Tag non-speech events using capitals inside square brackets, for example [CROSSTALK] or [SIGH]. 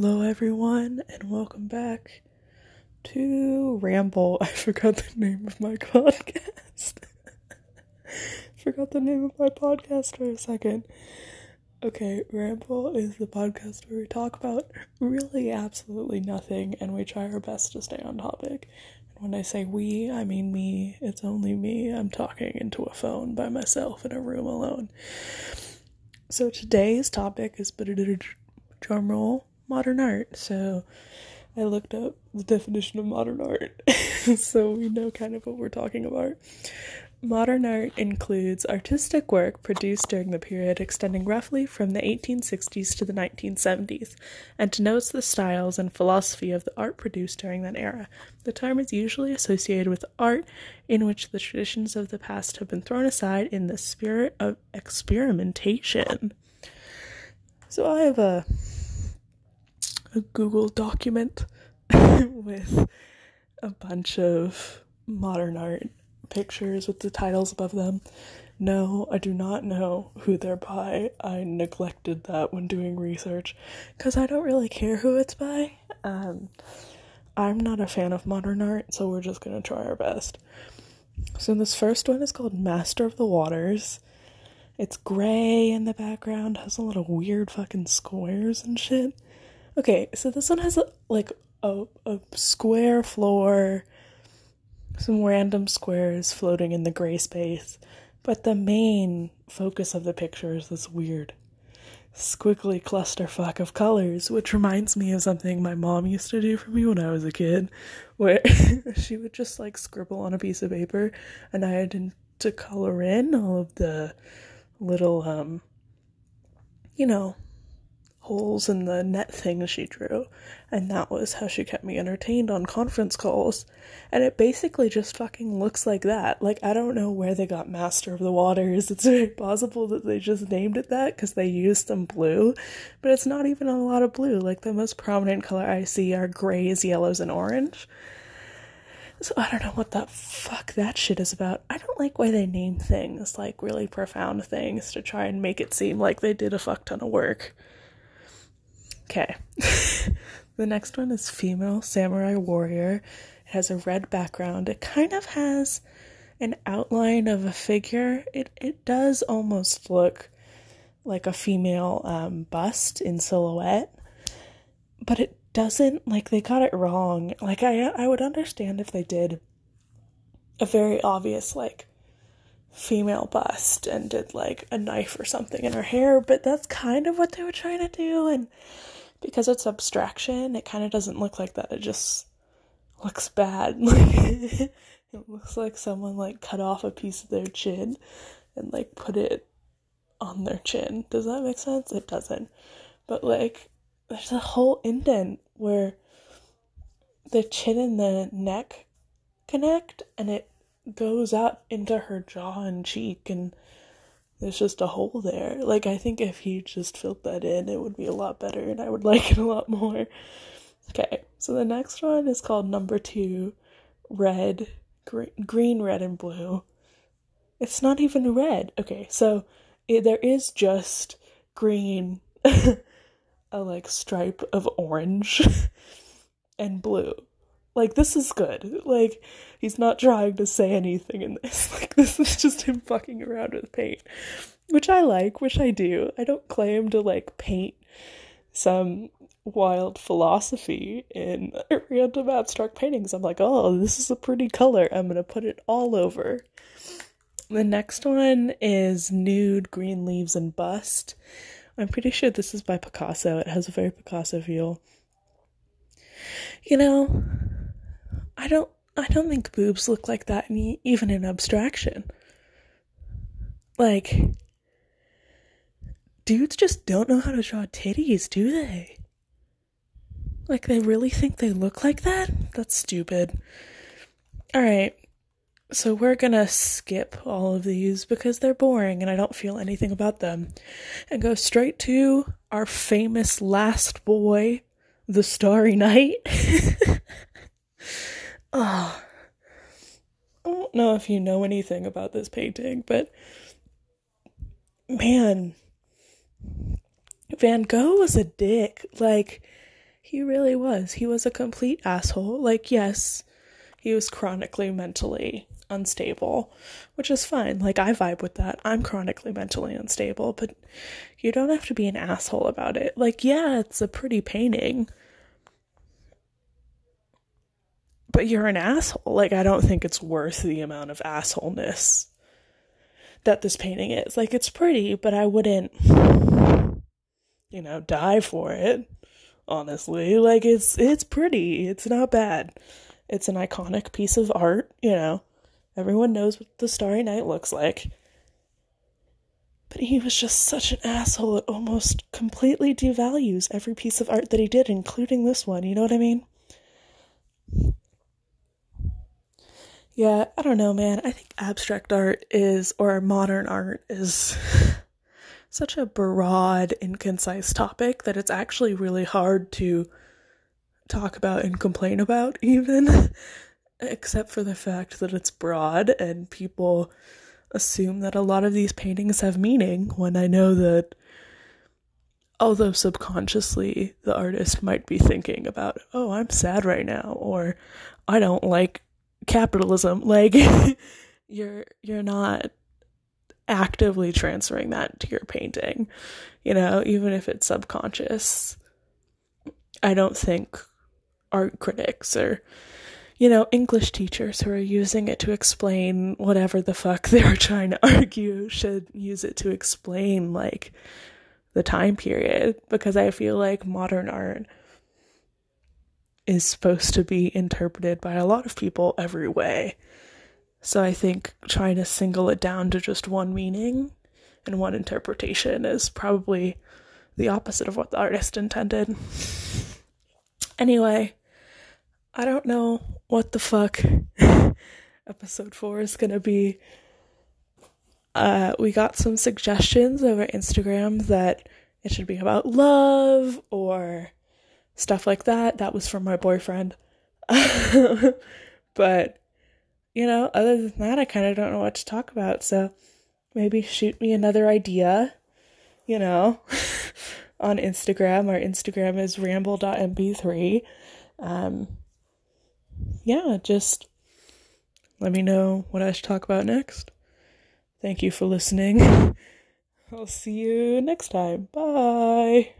Hello, everyone, and welcome back to Ramble. [LAUGHS] I forgot the name of my [LAUGHS] podcast. [LAUGHS] forgot the name of my podcast for a second. Okay, Ramble is the podcast where we talk about really absolutely nothing and we try our best to stay on topic. And when I say we, I mean me. It's only me. I'm talking into a phone by myself in a room alone. So today's topic is drum roll modern art. So I looked up the definition of modern art [LAUGHS] so we know kind of what we're talking about. Modern art includes artistic work produced during the period extending roughly from the 1860s to the 1970s and denotes the styles and philosophy of the art produced during that era. The term is usually associated with art in which the traditions of the past have been thrown aside in the spirit of experimentation. So I have a a Google document [LAUGHS] with a bunch of modern art pictures with the titles above them. No, I do not know who they're by. I neglected that when doing research because I don't really care who it's by. Um, I'm not a fan of modern art, so we're just gonna try our best. So, this first one is called Master of the Waters. It's gray in the background, has a lot of weird fucking squares and shit. Okay, so this one has a, like a, a square floor, some random squares floating in the gray space, but the main focus of the picture is this weird squiggly clusterfuck of colors, which reminds me of something my mom used to do for me when I was a kid, where [LAUGHS] she would just like scribble on a piece of paper and I had to color in all of the little um you know holes in the net thing she drew, and that was how she kept me entertained on conference calls. And it basically just fucking looks like that. Like, I don't know where they got Master of the Waters. It's very possible that they just named it that because they used some blue, but it's not even a lot of blue. Like, the most prominent color I see are grays, yellows, and orange. So I don't know what the fuck that shit is about. I don't like why they name things like really profound things to try and make it seem like they did a fuck ton of work. Okay. [LAUGHS] the next one is Female Samurai Warrior. It has a red background. It kind of has an outline of a figure. It it does almost look like a female um, bust in silhouette, but it doesn't like they got it wrong. Like I I would understand if they did a very obvious like female bust and did like a knife or something in her hair, but that's kind of what they were trying to do and because it's abstraction, it kind of doesn't look like that. It just looks bad. [LAUGHS] it looks like someone like cut off a piece of their chin and like put it on their chin. Does that make sense? It doesn't. But like there's a whole indent where the chin and the neck connect and it goes up into her jaw and cheek and there's just a hole there. Like, I think if he just filled that in, it would be a lot better and I would [LAUGHS] like it a lot more. Okay, so the next one is called number two red, green, green red, and blue. It's not even red. Okay, so it, there is just green, [LAUGHS] a like stripe of orange, [LAUGHS] and blue. Like, this is good. Like, he's not trying to say anything in this. [LAUGHS] Like, this is just him fucking around with paint. Which I like, which I do. I don't claim to, like, paint some wild philosophy in [LAUGHS] random abstract paintings. I'm like, oh, this is a pretty color. I'm gonna put it all over. The next one is Nude, Green Leaves, and Bust. I'm pretty sure this is by Picasso. It has a very Picasso feel. You know, I don't I don't think boobs look like that even in abstraction. Like dudes just don't know how to draw titties, do they? Like they really think they look like that? That's stupid. All right. So we're to skip all of these because they're boring and I don't feel anything about them and go straight to our famous last boy, the Starry Night. [LAUGHS] Oh, I don't know if you know anything about this painting, but man, Van Gogh was a dick. Like, He really was. He was a complete asshole. Like, yes, he was chronically mentally unstable, which is fine. Like, I vibe with that. I'm chronically mentally unstable, but you don't have to be an asshole about it. Like, yeah, it's a pretty painting, but you're an asshole. Like, I don't think it's worth the amount of assholeness that this painting is. Like, it's pretty, but I wouldn't, you know, die for it. Honestly, like it's it's pretty. It's not bad. It's an iconic piece of art, you know. Everyone knows what the Starry Night looks like. But he was just such an asshole. It almost completely devalues every piece of art that he did, including this one. You know what I mean? Yeah, I don't know, man. I think abstract art is, or modern art is [LAUGHS] such a broad and concise topic that it's actually really hard to talk about and complain about, [LAUGHS] even, except for the fact that it's broad and people assume that a lot of these paintings have meaning when I know that although subconsciously the artist might be thinking about, oh, I'm sad right now, or I don't like capitalism, like [LAUGHS] you're you're not actively transferring that to your painting, you know, even if it's subconscious. I don't think art critics or, you know, English teachers who are using it to explain whatever the fuck [LAUGHS] they're trying to argue should use it to explain, like, the time period. Because I feel like modern art is supposed to be interpreted by a lot of people every way. So I think trying to single it down to just one meaning and one interpretation is probably the opposite of what the artist intended. Anyway, I don't know what the fuck [LAUGHS] episode 4 is going to be. Uh, we got some suggestions over Instagram that it should be about love or stuff like that. That was from my boyfriend. [LAUGHS] but you know, other than that, I kind of don't know what to talk about. So maybe shoot me another idea, you know, [LAUGHS] on Instagram. Our Instagram is ramble.mp3. Um, yeah, just let me know what I should talk about next. Thank you for listening. [LAUGHS] I'll see you next time. Bye.